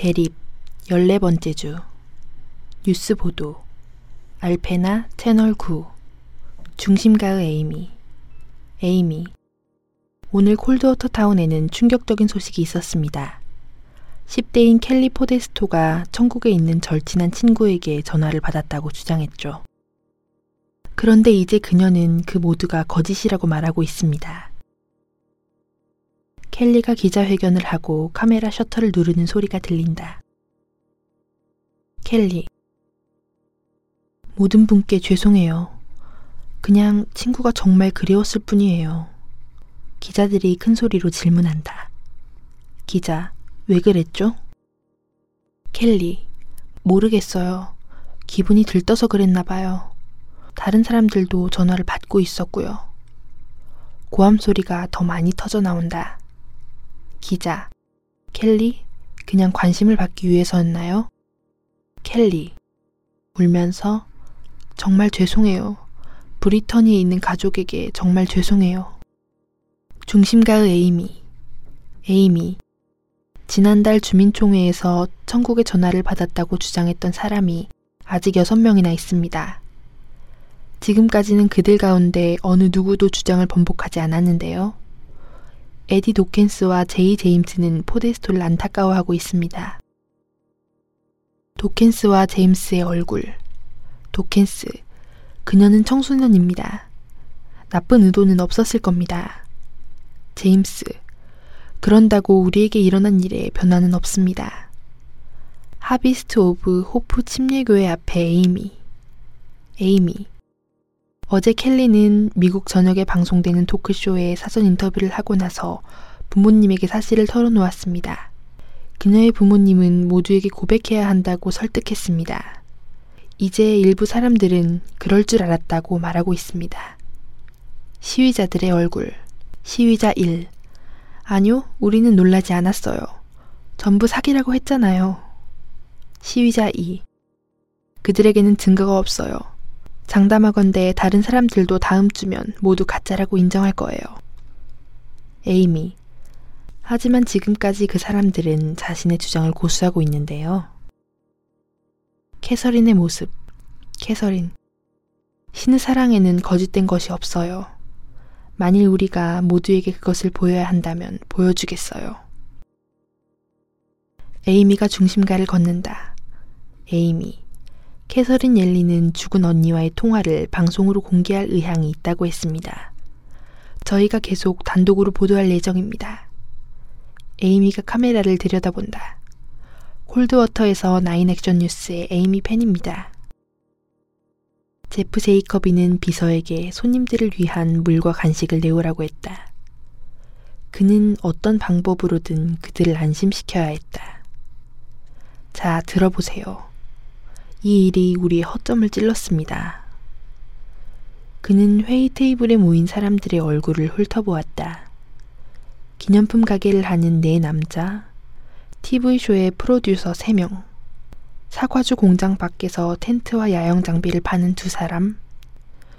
대립 14번째 주 뉴스 보도 알페나 채널 9 중심가의 에이미 에이미 오늘 콜드워터 타운에는 충격적인 소식이 있었습니다. 10대인 켈리 포데스토가 천국에 있는 절친한 친구에게 전화를 받았다고 주장했죠. 그런데 이제 그녀는 그 모두가 거짓이라고 말하고 있습니다. 켈리가 기자회견을 하고 카메라 셔터를 누르는 소리가 들린다. 켈리. 모든 분께 죄송해요. 그냥 친구가 정말 그리웠을 뿐이에요. 기자들이 큰 소리로 질문한다. 기자, 왜 그랬죠? 켈리, 모르겠어요. 기분이 들떠서 그랬나 봐요. 다른 사람들도 전화를 받고 있었고요. 고함 소리가 더 많이 터져 나온다. 기자, 켈리, 그냥 관심을 받기 위해서였나요? 켈리, 울면서 정말 죄송해요. 브리터니에 있는 가족에게 정말 죄송해요. 중심가의 에이미, 에이미, 지난달 주민총회에서 천국의 전화를 받았다고 주장했던 사람이 아직 여섯 명이나 있습니다. 지금까지는 그들 가운데 어느 누구도 주장을 번복하지 않았는데요. 에디 도켄스와 제이 제임스는 포데스토를 안타까워하고 있습니다. 도켄스와 제임스의 얼굴. 도켄스. 그녀는 청소년입니다. 나쁜 의도는 없었을 겁니다. 제임스. 그런다고 우리에게 일어난 일에 변화는 없습니다. 하비스트 오브 호프 침례교회 앞에 에이미. 에이미. 어제 켈리는 미국 전역에 방송되는 토크쇼에 사전 인터뷰를 하고 나서 부모님에게 사실을 털어놓았습니다. 그녀의 부모님은 모두에게 고백해야 한다고 설득했습니다. 이제 일부 사람들은 그럴 줄 알았다고 말하고 있습니다. 시위자들의 얼굴. 시위자 1. 아니요, 우리는 놀라지 않았어요. 전부 사기라고 했잖아요. 시위자 2. 그들에게는 증거가 없어요. 장담하건대 다른 사람들도 다음 주면 모두 가짜라고 인정할 거예요. 에이미. 하지만 지금까지 그 사람들은 자신의 주장을 고수하고 있는데요. 캐서린의 모습. 캐서린. 신의 사랑에는 거짓된 것이 없어요. 만일 우리가 모두에게 그것을 보여야 한다면 보여주겠어요. 에이미가 중심가를 걷는다. 에이미. 캐서린 옐리는 죽은 언니와의 통화를 방송으로 공개할 의향이 있다고 했습니다. 저희가 계속 단독으로 보도할 예정입니다. 에이미가 카메라를 들여다본다. 콜드워터에서 나인 액션 뉴스의 에이미 팬입니다. 제프 제이커비는 비서에게 손님들을 위한 물과 간식을 내오라고 했다. 그는 어떤 방법으로든 그들을 안심시켜야 했다. 자, 들어보세요. 이 일이 우리의 허점을 찔렀습니다. 그는 회의 테이블에 모인 사람들의 얼굴을 훑어보았다. 기념품 가게를 하는 네 남자, TV쇼의 프로듀서 3명, 사과주 공장 밖에서 텐트와 야영 장비를 파는 두 사람,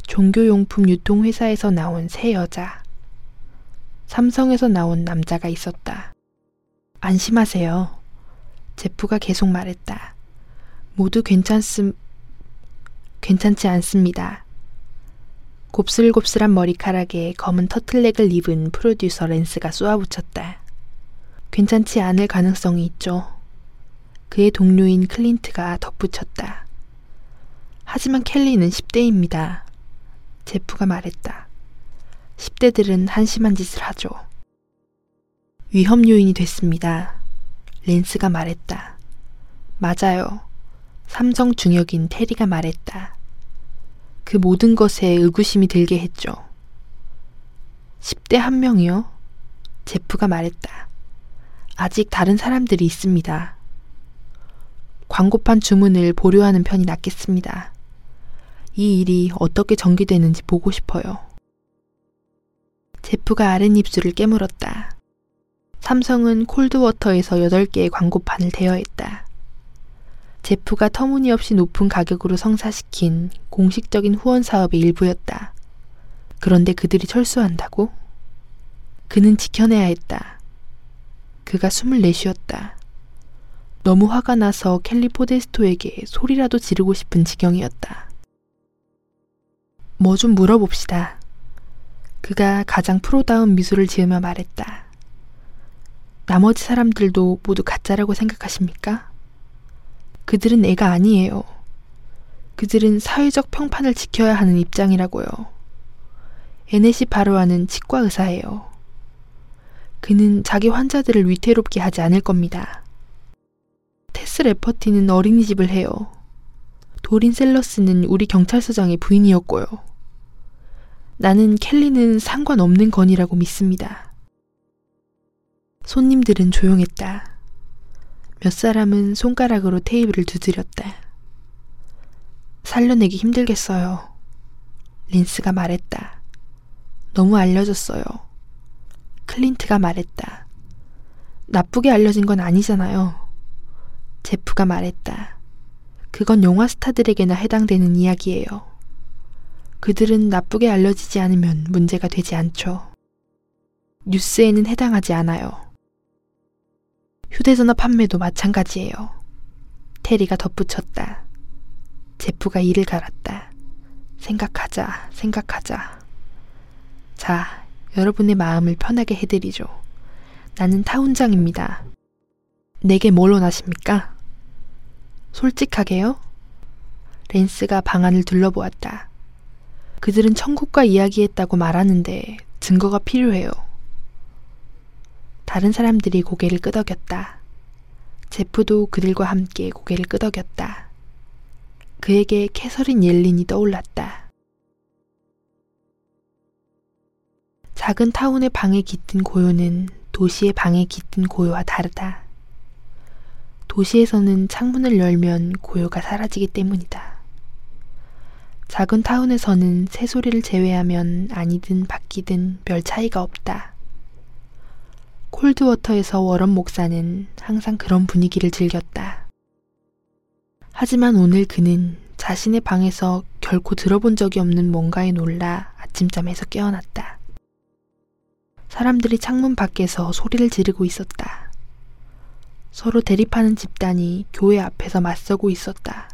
종교용품 유통회사에서 나온 세 여자, 삼성에서 나온 남자가 있었다. 안심하세요. 제프가 계속 말했다. 모두 괜찮음, 괜찮지 않습니다. 곱슬곱슬한 머리카락에 검은 터틀넥을 입은 프로듀서 랜스가 쏘아붙였다. 괜찮지 않을 가능성이 있죠. 그의 동료인 클린트가 덧붙였다. 하지만 켈리는 10대입니다. 제프가 말했다. 10대들은 한심한 짓을 하죠. 위험 요인이 됐습니다. 랜스가 말했다. 맞아요. 삼성 중역인 테리가 말했다. 그 모든 것에 의구심이 들게 했죠. 10대 한 명이요? 제프가 말했다. 아직 다른 사람들이 있습니다. 광고판 주문을 보류하는 편이 낫겠습니다. 이 일이 어떻게 전개되는지 보고 싶어요. 제프가 아랫입술을 깨물었다. 삼성은 콜드워터에서 8개의 광고판을 대여했다. 제프가 터무니없이 높은 가격으로 성사시킨 공식적인 후원 사업의 일부였다. 그런데 그들이 철수한다고? 그는 지켜내야 했다. 그가 숨을 내쉬었다. 너무 화가 나서 켈리 포데스토에게 소리라도 지르고 싶은 지경이었다. 뭐 좀 물어봅시다. 그가 가장 프로다운 미소를 지으며 말했다. 나머지 사람들도 모두 가짜라고 생각하십니까? 그들은 애가 아니에요. 그들은 사회적 평판을 지켜야 하는 입장이라고요. 에넷이 바로하는 치과 의사예요. 그는 자기 환자들을 위태롭게 하지 않을 겁니다. 테스 레퍼티는 어린이집을 해요. 도린 셀러스는 우리 경찰서장의 부인이었고요. 나는 켈리는 상관없는 건이라고 믿습니다. 손님들은 조용했다. 몇 사람은 손가락으로 테이블을 두드렸다. 살려내기 힘들겠어요. 린스가 말했다. 너무 알려졌어요. 클린트가 말했다. 나쁘게 알려진 건 아니잖아요. 제프가 말했다. 그건 영화 스타들에게나 해당되는 이야기예요. 그들은 나쁘게 알려지지 않으면 문제가 되지 않죠. 뉴스에는 해당하지 않아요. 휴대전화 판매도 마찬가지예요. 테리가 덧붙였다. 제프가 이를 갈았다. 생각하자, 생각하자. 자, 여러분의 마음을 편하게 해드리죠. 나는 타운장입니다. 내게 뭘 원하십니까? 솔직하게요? 랜스가 방안을 둘러보았다. 그들은 천국과 이야기했다고 말하는데 증거가 필요해요. 다른 사람들이 고개를 끄덕였다. 제프도 그들과 함께 고개를 끄덕였다. 그에게 캐서린 옐린이 떠올랐다. 작은 타운의 방에 깃든 고요는 도시의 방에 깃든 고요와 다르다. 도시에서는 창문을 열면 고요가 사라지기 때문이다. 작은 타운에서는 새소리를 제외하면 아니든 바뀌든 별 차이가 없다. 콜드워터에서 워런 목사는 항상 그런 분위기를 즐겼다. 하지만 오늘 그는 자신의 방에서 결코 들어본 적이 없는 뭔가에 놀라 아침잠에서 깨어났다. 사람들이 창문 밖에서 소리를 지르고 있었다. 서로 대립하는 집단이 교회 앞에서 맞서고 있었다.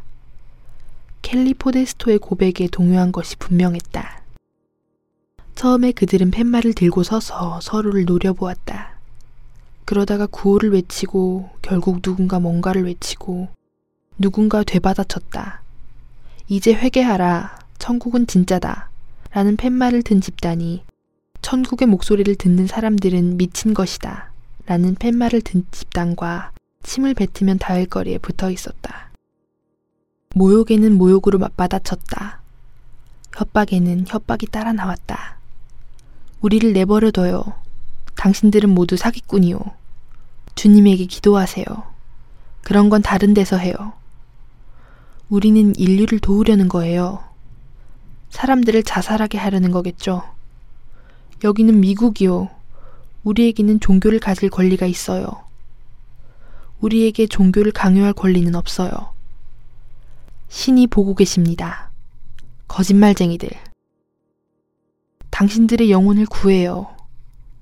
켈리 포데스토의 고백에 동요한 것이 분명했다. 처음에 그들은 팻말을 들고 서서 서로를 노려보았다. 그러다가 구호를 외치고 결국 누군가 뭔가를 외치고 누군가 되받아쳤다. 이제 회개하라. 천국은 진짜다. 라는 팻말을 든 집단이 천국의 목소리를 듣는 사람들은 미친 것이다. 라는 팻말을 든 집단과 침을 뱉으면 닿을 거리에 붙어 있었다. 모욕에는 모욕으로 맞받아쳤다. 협박에는 협박이 따라 나왔다. 우리를 내버려둬요. 당신들은 모두 사기꾼이요. 주님에게 기도하세요. 그런 건 다른 데서 해요. 우리는 인류를 도우려는 거예요. 사람들을 자살하게 하려는 거겠죠. 여기는 미국이요. 우리에게는 종교를 가질 권리가 있어요. 우리에게 종교를 강요할 권리는 없어요. 신이 보고 계십니다. 거짓말쟁이들. 당신들의 영혼을 구해요.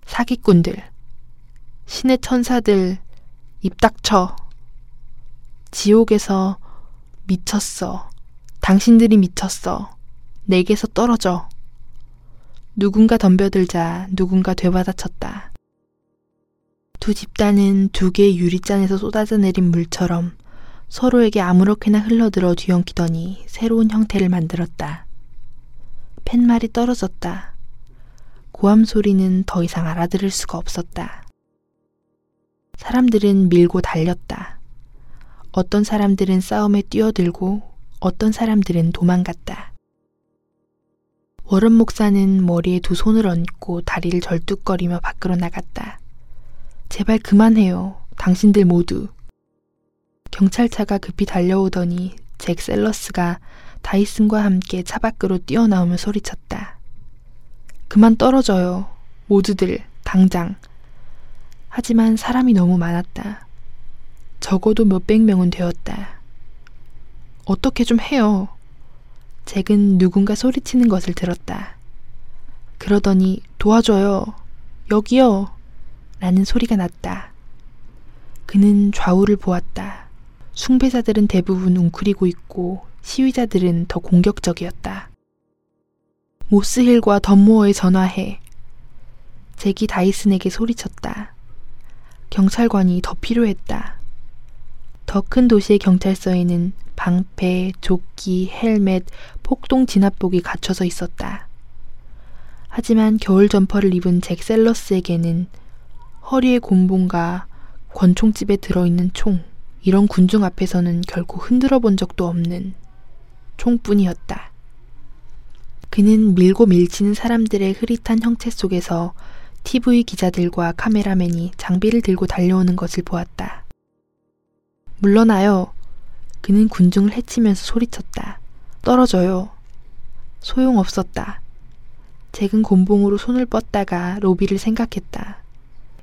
사기꾼들, 신의 천사들, 입 닥쳐. 지옥에서 미쳤어. 당신들이 미쳤어. 내게서 떨어져. 누군가 덤벼들자 누군가 되받아쳤다. 두 집단은 두 개의 유리잔에서 쏟아져 내린 물처럼 서로에게 아무렇게나 흘러들어 뒤엉키더니 새로운 형태를 만들었다. 팻말이 떨어졌다. 고함 소리는 더 이상 알아들을 수가 없었다. 사람들은 밀고 달렸다. 어떤 사람들은 싸움에 뛰어들고 어떤 사람들은 도망갔다. 워런 목사는 머리에 두 손을 얹고 다리를 절뚝거리며 밖으로 나갔다. 제발 그만해요. 당신들 모두. 경찰차가 급히 달려오더니 잭 셀러스가 다이슨과 함께 차 밖으로 뛰어나오며 소리쳤다. 그만 떨어져요. 모두들, 당장. 하지만 사람이 너무 많았다. 적어도 몇백 명은 되었다. 어떻게 좀 해요. 잭은 누군가 소리치는 것을 들었다. 그러더니 도와줘요. 여기요. 라는 소리가 났다. 그는 좌우를 보았다. 숭배자들은 대부분 웅크리고 있고 시위자들은 더 공격적이었다. 모스힐과 덤모어에 전화해. 잭이 다이슨에게 소리쳤다. 경찰관이 더 필요했다. 더 큰 도시의 경찰서에는 방패, 조끼, 헬멧, 폭동 진압복이 갖춰져 있었다. 하지만 겨울 점퍼를 입은 잭 셀러스에게는 허리에 곤봉과 권총집에 들어있는 총, 이런 군중 앞에서는 결코 흔들어 본 적도 없는 총뿐이었다. 그는 밀고 밀치는 사람들의 흐릿한 형체 속에서 TV 기자들과 카메라맨이 장비를 들고 달려오는 것을 보았다. 물러나요. 그는 군중을 해치면서 소리쳤다. 떨어져요. 소용없었다. 잭은 곤봉으로 손을 뻗다가 로비를 생각했다.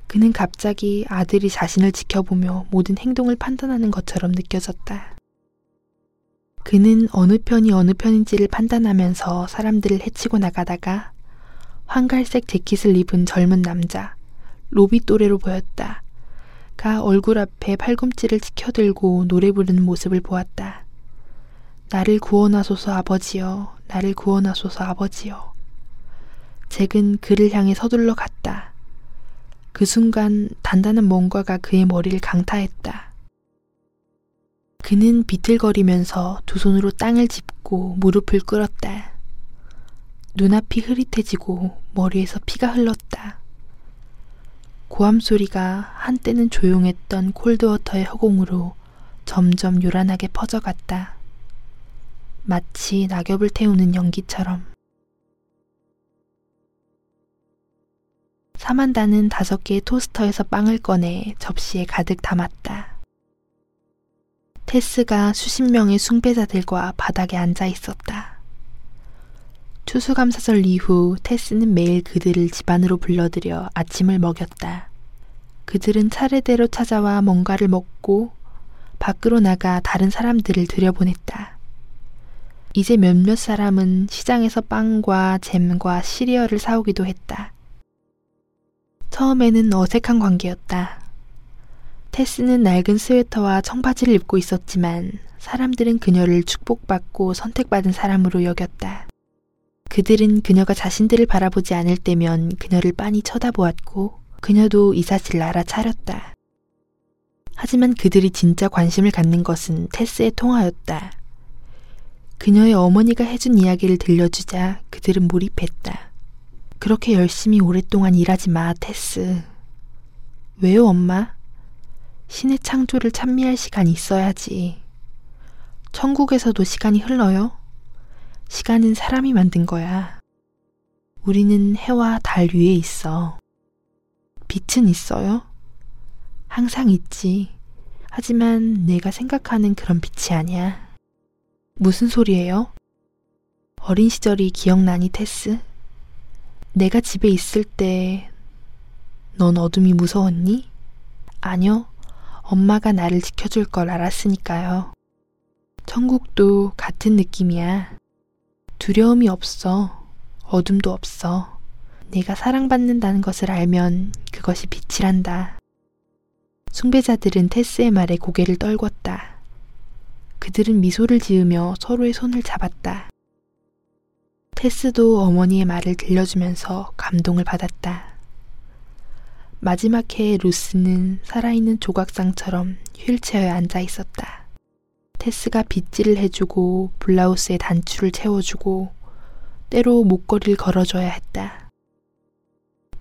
그는 갑자기 아들이 자신을 지켜보며 모든 행동을 판단하는 것처럼 느껴졌다. 그는 어느 편이 어느 편인지를 판단하면서 사람들을 해치고 나가다가 황갈색 재킷을 입은 젊은 남자, 로비 또래로 보였다. 가 얼굴 앞에 팔꿈치를 치켜들고 노래 부르는 모습을 보았다. 나를 구원하소서 아버지여, 나를 구원하소서 아버지여. 잭은 그를 향해 서둘러 갔다. 그 순간 단단한 뭔가가 그의 머리를 강타했다. 그는 비틀거리면서 두 손으로 땅을 짚고 무릎을 꿇었다. 눈앞이 흐릿해지고 머리에서 피가 흘렀다. 고함 소리가 한때는 조용했던 콜드워터의 허공으로 점점 요란하게 퍼져갔다. 마치 낙엽을 태우는 연기처럼. 사만다는 다섯 개의 토스터에서 빵을 꺼내 접시에 가득 담았다. 테스가 수십 명의 숭배자들과 바닥에 앉아 있었다. 추수감사절 이후 테스는 매일 그들을 집안으로 불러들여 아침을 먹였다. 그들은 차례대로 찾아와 뭔가를 먹고 밖으로 나가 다른 사람들을 들여보냈다. 이제 몇몇 사람은 시장에서 빵과 잼과 시리얼을 사오기도 했다. 처음에는 어색한 관계였다. 테스는 낡은 스웨터와 청바지를 입고 있었지만 사람들은 그녀를 축복받고 선택받은 사람으로 여겼다. 그들은 그녀가 자신들을 바라보지 않을 때면 그녀를 빤히 쳐다보았고 그녀도 이 사실을 알아차렸다. 하지만 그들이 진짜 관심을 갖는 것은 테스의 통화였다. 그녀의 어머니가 해준 이야기를 들려주자 그들은 몰입했다. 그렇게 열심히 오랫동안 일하지 마, 테스. 왜요, 엄마? 신의 창조를 찬미할 시간이 있어야지. 천국에서도 시간이 흘러요? 시간은 사람이 만든 거야. 우리는 해와 달 위에 있어. 빛은 있어요? 항상 있지. 하지만 내가 생각하는 그런 빛이 아니야. 무슨 소리예요? 어린 시절이 기억나니, 테스? 내가 집에 있을 때, 넌 어둠이 무서웠니? 아니요. 엄마가 나를 지켜줄 걸 알았으니까요. 천국도 같은 느낌이야. 두려움이 없어. 어둠도 없어. 내가 사랑받는다는 것을 알면 그것이 빛이란다. 숭배자들은 테스의 말에 고개를 떨궜다. 그들은 미소를 지으며 서로의 손을 잡았다. 테스도 어머니의 말을 들려주면서 감동을 받았다. 마지막 해에 루스는 살아있는 조각상처럼 휠체어에 앉아 있었다. 테스가 빗질을 해주고 블라우스에 단추를 채워주고 때로 목걸이를 걸어줘야 했다.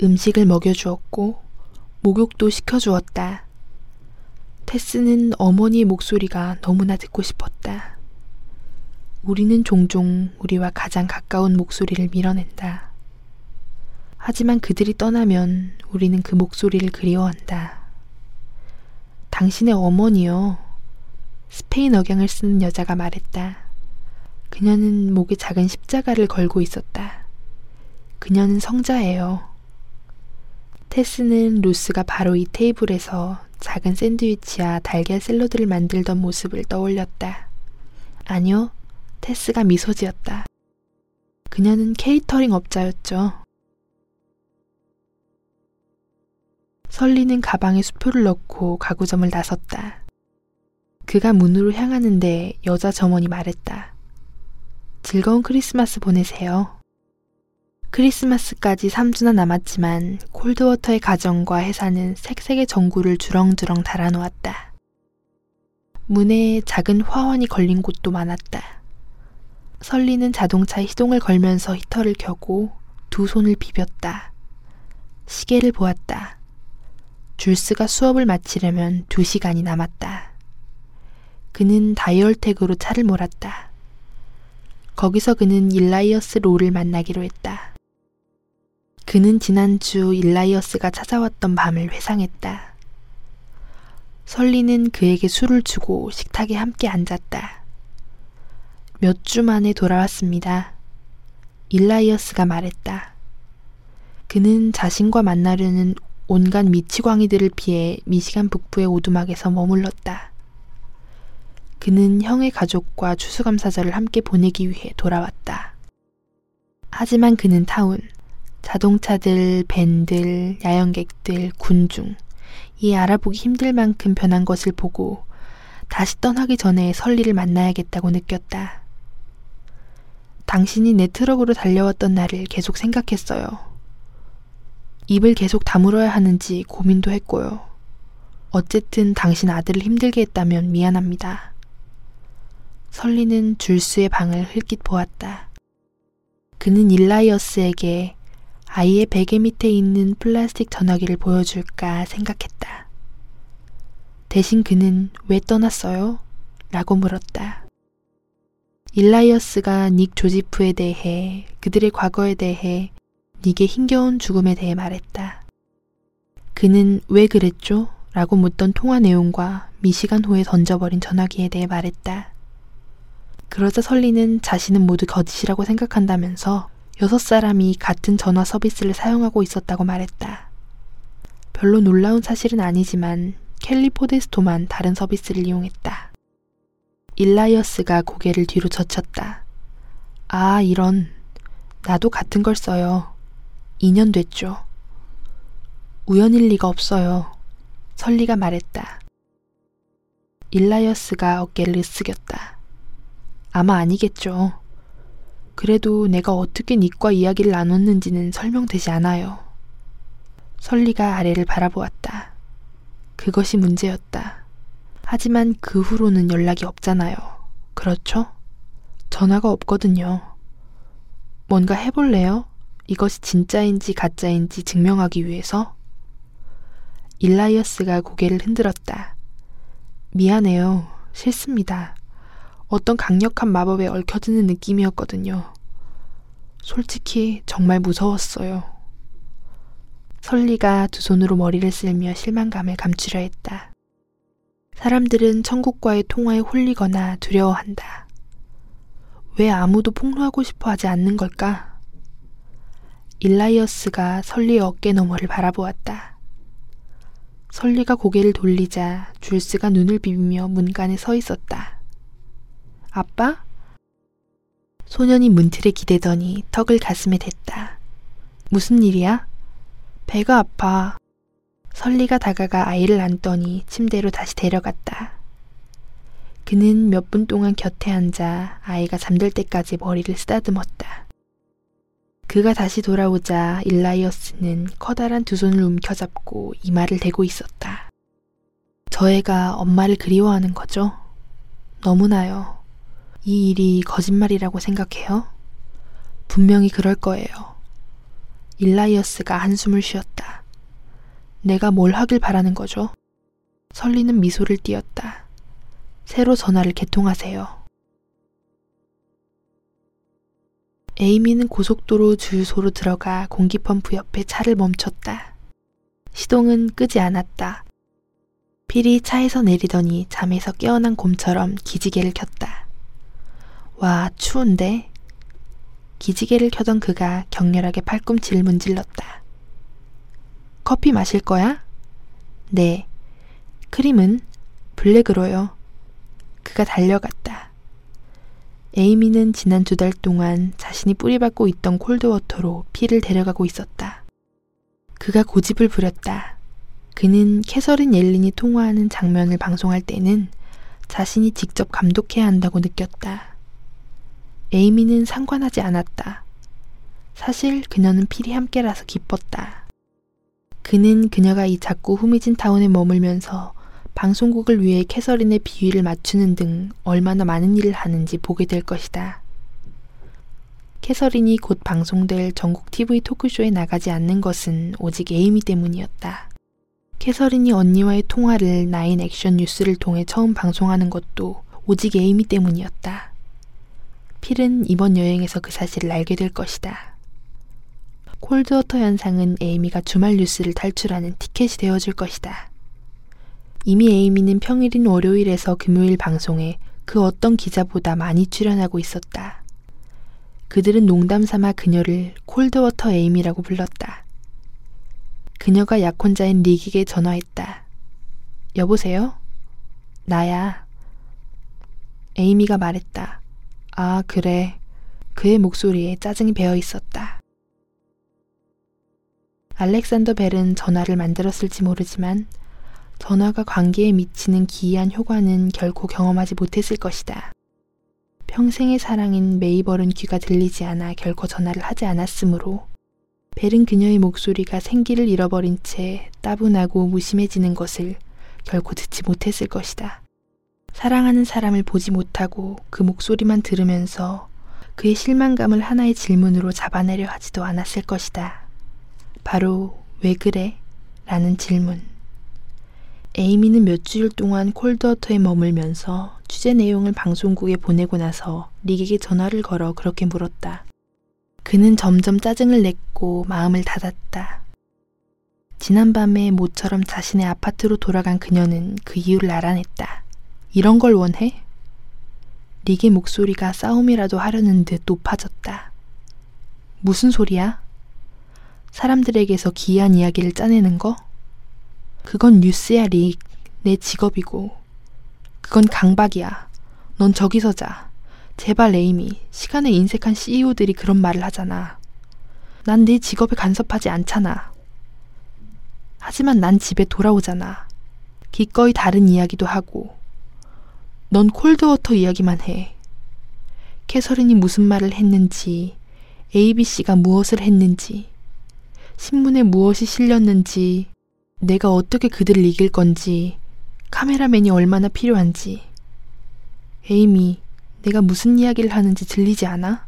음식을 먹여주었고 목욕도 시켜주었다. 테스는 어머니의 목소리가 너무나 듣고 싶었다. 우리는 종종 우리와 가장 가까운 목소리를 밀어낸다. 하지만 그들이 떠나면 우리는 그 목소리를 그리워한다. 당신의 어머니요. 스페인 억양을 쓰는 여자가 말했다. 그녀는 목에 작은 십자가를 걸고 있었다. 그녀는 성자예요. 테스는 루스가 바로 이 테이블에서 작은 샌드위치와 달걀 샐러드를 만들던 모습을 떠올렸다. 아니요, 테스가 미소 지었다. 그녀는 케이터링 업자였죠. 설리는 가방에 수표를 넣고 가구점을 나섰다. 그가 문으로 향하는데 여자 점원이 말했다. 즐거운 크리스마스 보내세요. 크리스마스까지 3주나 남았지만 콜드워터의 가정과 회사는 색색의 전구를 주렁주렁 달아놓았다. 문에 작은 화환이 걸린 곳도 많았다. 설리는 자동차에 시동을 걸면서 히터를 켜고 두 손을 비볐다. 시계를 보았다. 줄스가 수업을 마치려면 두 시간이 남았다. 그는 다이얼택으로 차를 몰았다. 거기서 그는 일라이어스 로를 만나기로 했다. 그는 지난주 일라이어스가 찾아왔던 밤을 회상했다. 설리는 그에게 술을 주고 식탁에 함께 앉았다. 몇 주 만에 돌아왔습니다. 일라이어스가 말했다. 그는 자신과 만나려는 온갖 미치광이들을 피해 미시간 북부의 오두막에서 머물렀다. 그는 형의 가족과 추수감사절을 함께 보내기 위해 돌아왔다. 하지만 그는 타운, 자동차들, 밴들, 야영객들, 군중, 이 알아보기 힘들 만큼 변한 것을 보고 다시 떠나기 전에 설리를 만나야겠다고 느꼈다. 당신이 내 트럭으로 달려왔던 날을 계속 생각했어요. 입을 계속 다물어야 하는지 고민도 했고요. 어쨌든 당신 아들을 힘들게 했다면 미안합니다. 설리는 줄수의 방을 흘낏 보았다. 그는 일라이어스에게 아이의 베개 밑에 있는 플라스틱 전화기를 보여줄까 생각했다. 대신 그는 왜 떠났어요? 라고 물었다. 일라이어스가 닉 조지프에 대해 그들의 과거에 대해 닉의 힘겨운 죽음에 대해 말했다. 그는 왜 그랬죠? 라고 묻던 통화 내용과 미시간 호에 던져버린 전화기에 대해 말했다. 그러자 설리는 자신은 모두 거짓이라고 생각한다면서 여섯 사람이 같은 전화 서비스를 사용하고 있었다고 말했다. 별로 놀라운 사실은 아니지만 켈리 포데스토만 다른 서비스를 이용했다. 일라이어스가 고개를 뒤로 젖혔다. 아, 이런. 나도 같은 걸 써요. 2년 됐죠. 우연일 리가 없어요. 설리가 말했다. 일라이어스가 어깨를 으쓱였다. 아마 아니겠죠. 그래도 내가 어떻게 닉과 이야기를 나눴는지는 설명되지 않아요. 설리가 아래를 바라보았다. 그것이 문제였다. 하지만 그 후로는 연락이 없잖아요. 그렇죠? 전화가 없거든요. 뭔가 해볼래요? 이것이 진짜인지 가짜인지 증명하기 위해서? 일라이어스가 고개를 흔들었다. 미안해요. 싫습니다. 어떤 강력한 마법에 얽혀드는 느낌이었거든요. 솔직히 정말 무서웠어요. 설리가 두 손으로 머리를 쓸며 실망감을 감추려 했다. 사람들은 천국과의 통화에 홀리거나 두려워한다. 왜 아무도 폭로하고 싶어 하지 않는 걸까? 일라이어스가 설리의 어깨 너머를 바라보았다. 설리가 고개를 돌리자 줄스가 눈을 비비며 문간에 서 있었다. 아빠? 소년이 문틀에 기대더니 턱을 가슴에 댔다. 무슨 일이야? 배가 아파. 설리가 다가가 아이를 안더니 침대로 다시 데려갔다. 그는 몇 분 동안 곁에 앉아 아이가 잠들 때까지 머리를 쓰다듬었다. 그가 다시 돌아오자 일라이어스는 커다란 두 손을 움켜잡고 이마를 대고 있었다. 저 애가 엄마를 그리워하는 거죠? 너무나요. 이 일이 거짓말이라고 생각해요? 분명히 그럴 거예요. 일라이어스가 한숨을 쉬었다. 내가 뭘 하길 바라는 거죠? 설리는 미소를 띄었다. 새로 전화를 개통하세요. 에이미는 고속도로 주유소로 들어가 공기펌프 옆에 차를 멈췄다. 시동은 끄지 않았다. 필이 차에서 내리더니 잠에서 깨어난 곰처럼 기지개를 켰다. 와, 추운데? 기지개를 켜던 그가 격렬하게 팔꿈치를 문질렀다. 커피 마실 거야? 네. 크림은? 블랙으로요. 그가 달려갔다. 에이미는 지난 두 달 동안 자신이 뿌리박고 있던 콜드워터로 피를 데려가고 있었다. 그가 고집을 부렸다. 그는 캐서린 옐린이 통화하는 장면을 방송할 때는 자신이 직접 감독해야 한다고 느꼈다. 에이미는 상관하지 않았다. 사실 그녀는 필히 함께라서 기뻤다. 그는 그녀가 이 작고 후미진 타운에 머물면서 방송국을 위해 캐서린의 비위를 맞추는 등 얼마나 많은 일을 하는지 보게 될 것이다. 캐서린이 곧 방송될 전국 TV 토크쇼에 나가지 않는 것은 오직 에이미 때문이었다. 캐서린이 언니와의 통화를 나인 액션 뉴스를 통해 처음 방송하는 것도 오직 에이미 때문이었다. 필은 이번 여행에서 그 사실을 알게 될 것이다. 콜드워터 현상은 에이미가 주말 뉴스를 탈출하는 티켓이 되어줄 것이다. 이미 에이미는 평일인 월요일에서 금요일 방송에 그 어떤 기자보다 많이 출연하고 있었다. 그들은 농담 삼아 그녀를 콜드워터 에이미라고 불렀다. 그녀가 약혼자인 리기에게 전화했다. 여보세요? 나야. 에이미가 말했다. 아, 그래. 그의 목소리에 짜증이 배어 있었다. 알렉산더 벨은 전화를 만들었을지 모르지만 전화가 관계에 미치는 기이한 효과는 결코 경험하지 못했을 것이다. 평생의 사랑인 메이벌은 귀가 들리지 않아 결코 전화를 하지 않았으므로 벨은 그녀의 목소리가 생기를 잃어버린 채 따분하고 무심해지는 것을 결코 듣지 못했을 것이다. 사랑하는 사람을 보지 못하고 그 목소리만 들으면서 그의 실망감을 하나의 질문으로 잡아내려 하지도 않았을 것이다. 바로 왜 그래? 라는 질문. 에이미는 몇 주일 동안 콜드워터에 머물면서 취재 내용을 방송국에 보내고 나서 릭에게 전화를 걸어 그렇게 물었다. 그는 점점 짜증을 냈고 마음을 닫았다. 지난밤에 모처럼 자신의 아파트로 돌아간 그녀는 그 이유를 알아냈다. 이런 걸 원해? 릭의 목소리가 싸움이라도 하려는 듯 높아졌다. 무슨 소리야? 사람들에게서 기이한 이야기를 짜내는 거? 그건 뉴스야, 릭. 내 직업이고. 그건 강박이야. 넌 저기서 자. 제발 에이미. 시간에 인색한 CEO들이 그런 말을 하잖아. 난내 직업에 간섭하지 않잖아. 하지만 난 집에 돌아오잖아. 기꺼이 다른 이야기도 하고. 넌 콜드워터 이야기만 해. 캐서린이 무슨 말을 했는지, ABC가 무엇을 했는지, 신문에 무엇이 실렸는지, 내가 어떻게 그들을 이길 건지, 카메라맨이 얼마나 필요한지. 에이미, 내가 무슨 이야기를 하는지 들리지 않아?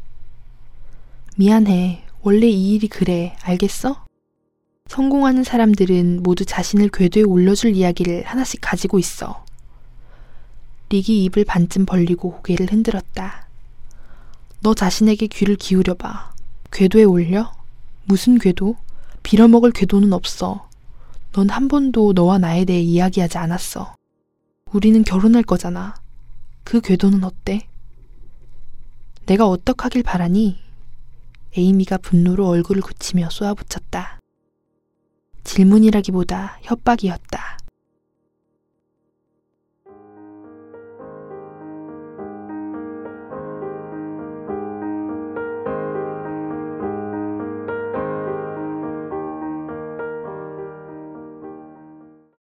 미안해. 원래 이 일이 그래. 알겠어? 성공하는 사람들은 모두 자신을 궤도에 올려줄 이야기를 하나씩 가지고 있어. 릭이 입을 반쯤 벌리고 고개를 흔들었다. 너 자신에게 귀를 기울여봐. 궤도에 올려? 무슨 궤도? 빌어먹을 궤도는 없어. 넌 한 번도 너와 나에 대해 이야기하지 않았어. 우리는 결혼할 거잖아. 그 궤도는 어때? 내가 어떡하길 바라니? 에이미가 분노로 얼굴을 굳히며 쏘아붙였다. 질문이라기보다 협박이었다.